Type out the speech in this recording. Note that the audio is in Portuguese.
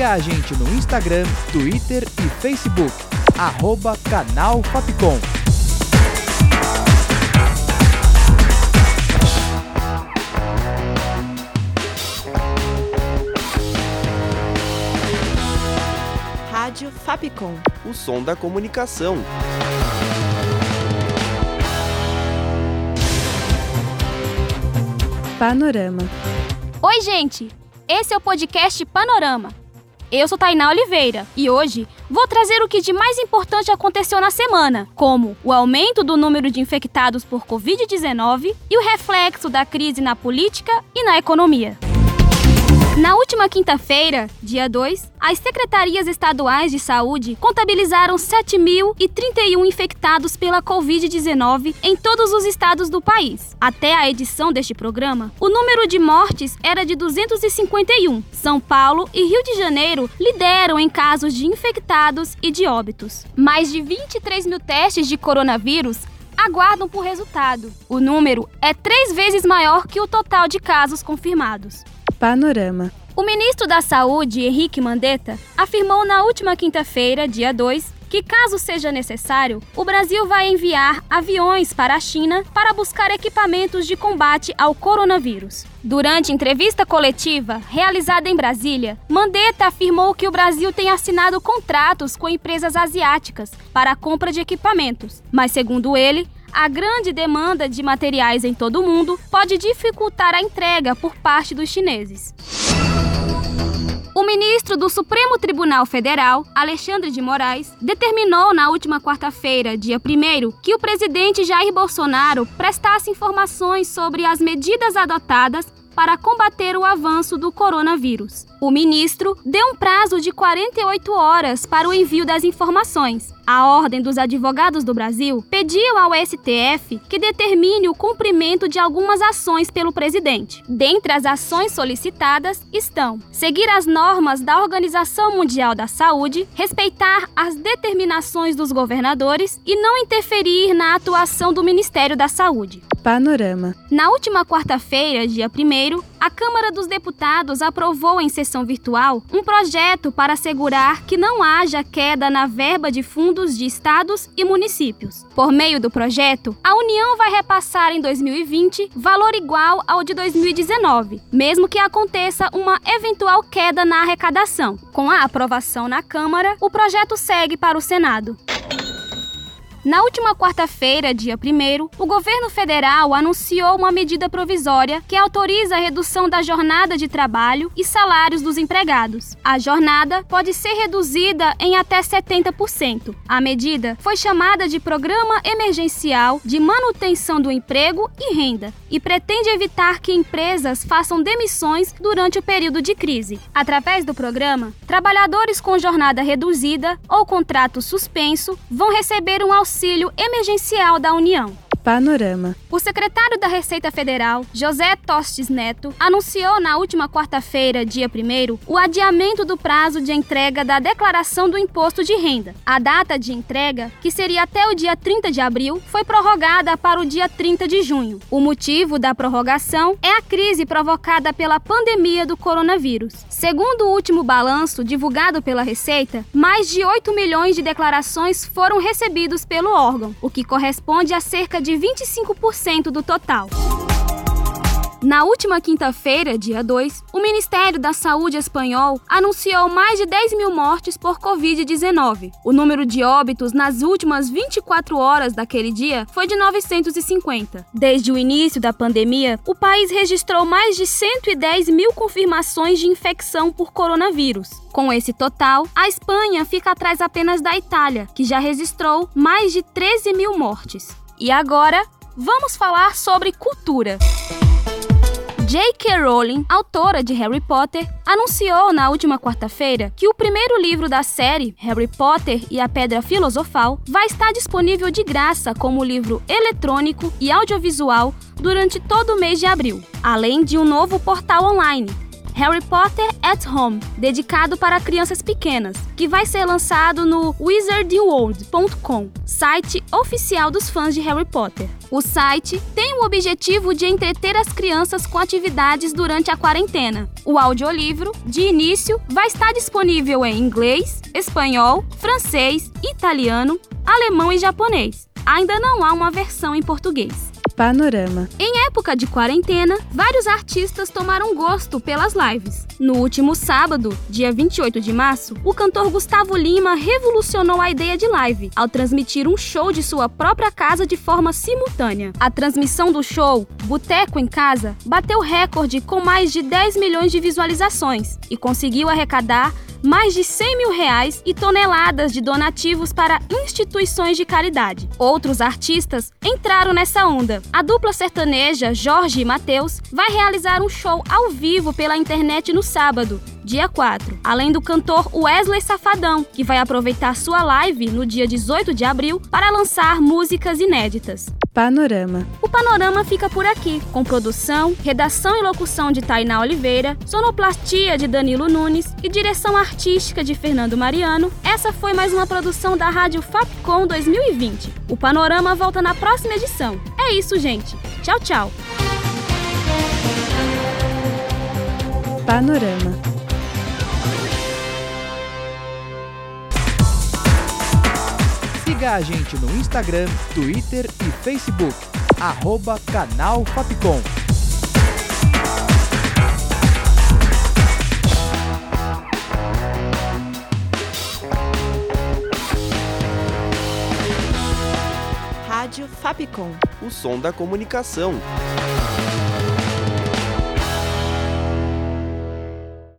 Siga a gente no Instagram, Twitter e Facebook. Arroba Canal Fapcom. Rádio Fapcom. O som da comunicação. Panorama. Oi, gente! Esse é o podcast Panorama. Eu sou Tainá Oliveira e hoje vou trazer o que de mais importante aconteceu na semana, como o aumento do número de infectados por Covid-19 e o reflexo da crise na política e na economia. Na última quinta-feira, dia 2, as secretarias estaduais de saúde contabilizaram 7.031 infectados pela Covid-19 em todos os estados do país. Até a edição deste programa, o número de mortes era de 251. São Paulo e Rio de Janeiro lideram em casos de infectados e de óbitos. Mais de 23 mil testes de coronavírus aguardam por resultado. O número é três vezes maior que o total de casos confirmados. Panorama. O ministro da Saúde, Henrique Mandetta, afirmou na última quinta-feira, dia 2, que, caso seja necessário, o Brasil vai enviar aviões para a China para buscar equipamentos de combate ao coronavírus. Durante entrevista coletiva realizada em Brasília, Mandetta afirmou que o Brasil tem assinado contratos com empresas asiáticas para a compra de equipamentos, mas, segundo ele, a grande demanda de materiais em todo o mundo pode dificultar a entrega por parte dos chineses. O ministro do Supremo Tribunal Federal, Alexandre de Moraes, determinou na última quarta-feira, dia 1, que o presidente Jair Bolsonaro prestasse informações sobre as medidas adotadas para combater o avanço do coronavírus. O ministro deu um prazo de 48 horas para o envio das informações. A Ordem dos Advogados do Brasil pediu ao STF que determine o cumprimento de algumas ações pelo presidente. Dentre as ações solicitadas estão seguir as normas da Organização Mundial da Saúde, respeitar as determinações dos governadores e não interferir na atuação do Ministério da Saúde. Panorama. Na última quarta-feira, dia 1, a Câmara dos Deputados aprovou em sessão virtual um projeto para assegurar que não haja queda na verba de fundos de estados e municípios. Por meio do projeto, a União vai repassar em 2020 valor igual ao de 2019, mesmo que aconteça uma eventual queda na arrecadação. Com a aprovação na Câmara, o projeto segue para o Senado. Na última quarta-feira, dia 1, o governo federal anunciou uma medida provisória que autoriza a redução da jornada de trabalho e salários dos empregados. A jornada pode ser reduzida em até 70%. A medida foi chamada de Programa Emergencial de Manutenção do Emprego e Renda e pretende evitar que empresas façam demissões durante o período de crise. Através do programa, trabalhadores com jornada reduzida ou contrato suspenso vão receber um auxílio auxílio emergencial da União. Panorama. O secretário da Receita Federal, José Tostes Neto, anunciou na última quarta-feira, dia 1, o adiamento do prazo de entrega da declaração do imposto de renda. A data de entrega, que seria até o dia 30 de abril, foi prorrogada para o dia 30 de junho. O motivo da prorrogação é a crise provocada pela pandemia do coronavírus. Segundo o último balanço divulgado pela Receita, mais de 8 milhões de declarações foram recebidos pelo órgão, o que corresponde a cerca de de 25% do total. Na última quinta-feira, dia 2, o Ministério da Saúde espanhol anunciou mais de 10 mil mortes por Covid-19. O número de óbitos nas últimas 24 horas daquele dia foi de 950. Desde o início da pandemia, o país registrou mais de 110 mil confirmações de infecção por coronavírus. Com esse total, a Espanha fica atrás apenas da Itália, que já registrou mais de 13 mil mortes. E agora, vamos falar sobre cultura. J.K. Rowling, autora de Harry Potter, anunciou na última quarta-feira que o primeiro livro da série, Harry Potter e a Pedra Filosofal, vai estar disponível de graça como livro eletrônico e audiovisual durante todo o mês de abril, além de um novo portal online Harry Potter at Home, dedicado para crianças pequenas, que vai ser lançado no wizardingworld.com, site oficial dos fãs de Harry Potter. O site tem o objetivo de entreter as crianças com atividades durante a quarentena. O audiolivro, de início, vai estar disponível em inglês, espanhol, francês, italiano, alemão e japonês. Ainda não há uma versão em português. Panorama. Em época de quarentena, vários artistas tomaram gosto pelas lives. No último sábado, dia 28 de março, o cantor Gustavo Lima revolucionou a ideia de live ao transmitir um show de sua própria casa de forma simultânea. A transmissão do show, Boteco em Casa, bateu recorde com mais de 10 milhões de visualizações e conseguiu arrecadar mais de 100 mil reais e toneladas de donativos para instituições de caridade. Outros artistas entraram nessa onda. A dupla sertaneja Jorge e Matheus vai realizar um show ao vivo pela internet no sábado, dia 4, além do cantor Wesley Safadão, que vai aproveitar sua live no dia 18 de abril para lançar músicas inéditas. Panorama. O panorama fica por aqui, com produção, redação e locução de Tainá Oliveira, sonoplastia de Danilo Nunes e direção artística de Fernando Mariano. Essa foi mais uma produção da Rádio Fapcom 2020. O panorama volta na próxima edição. É isso, gente. Tchau, tchau. Panorama. Siga a gente no Instagram, Twitter e Facebook. Arroba Canal Fapcom. Rádio Fapcom. O som da comunicação.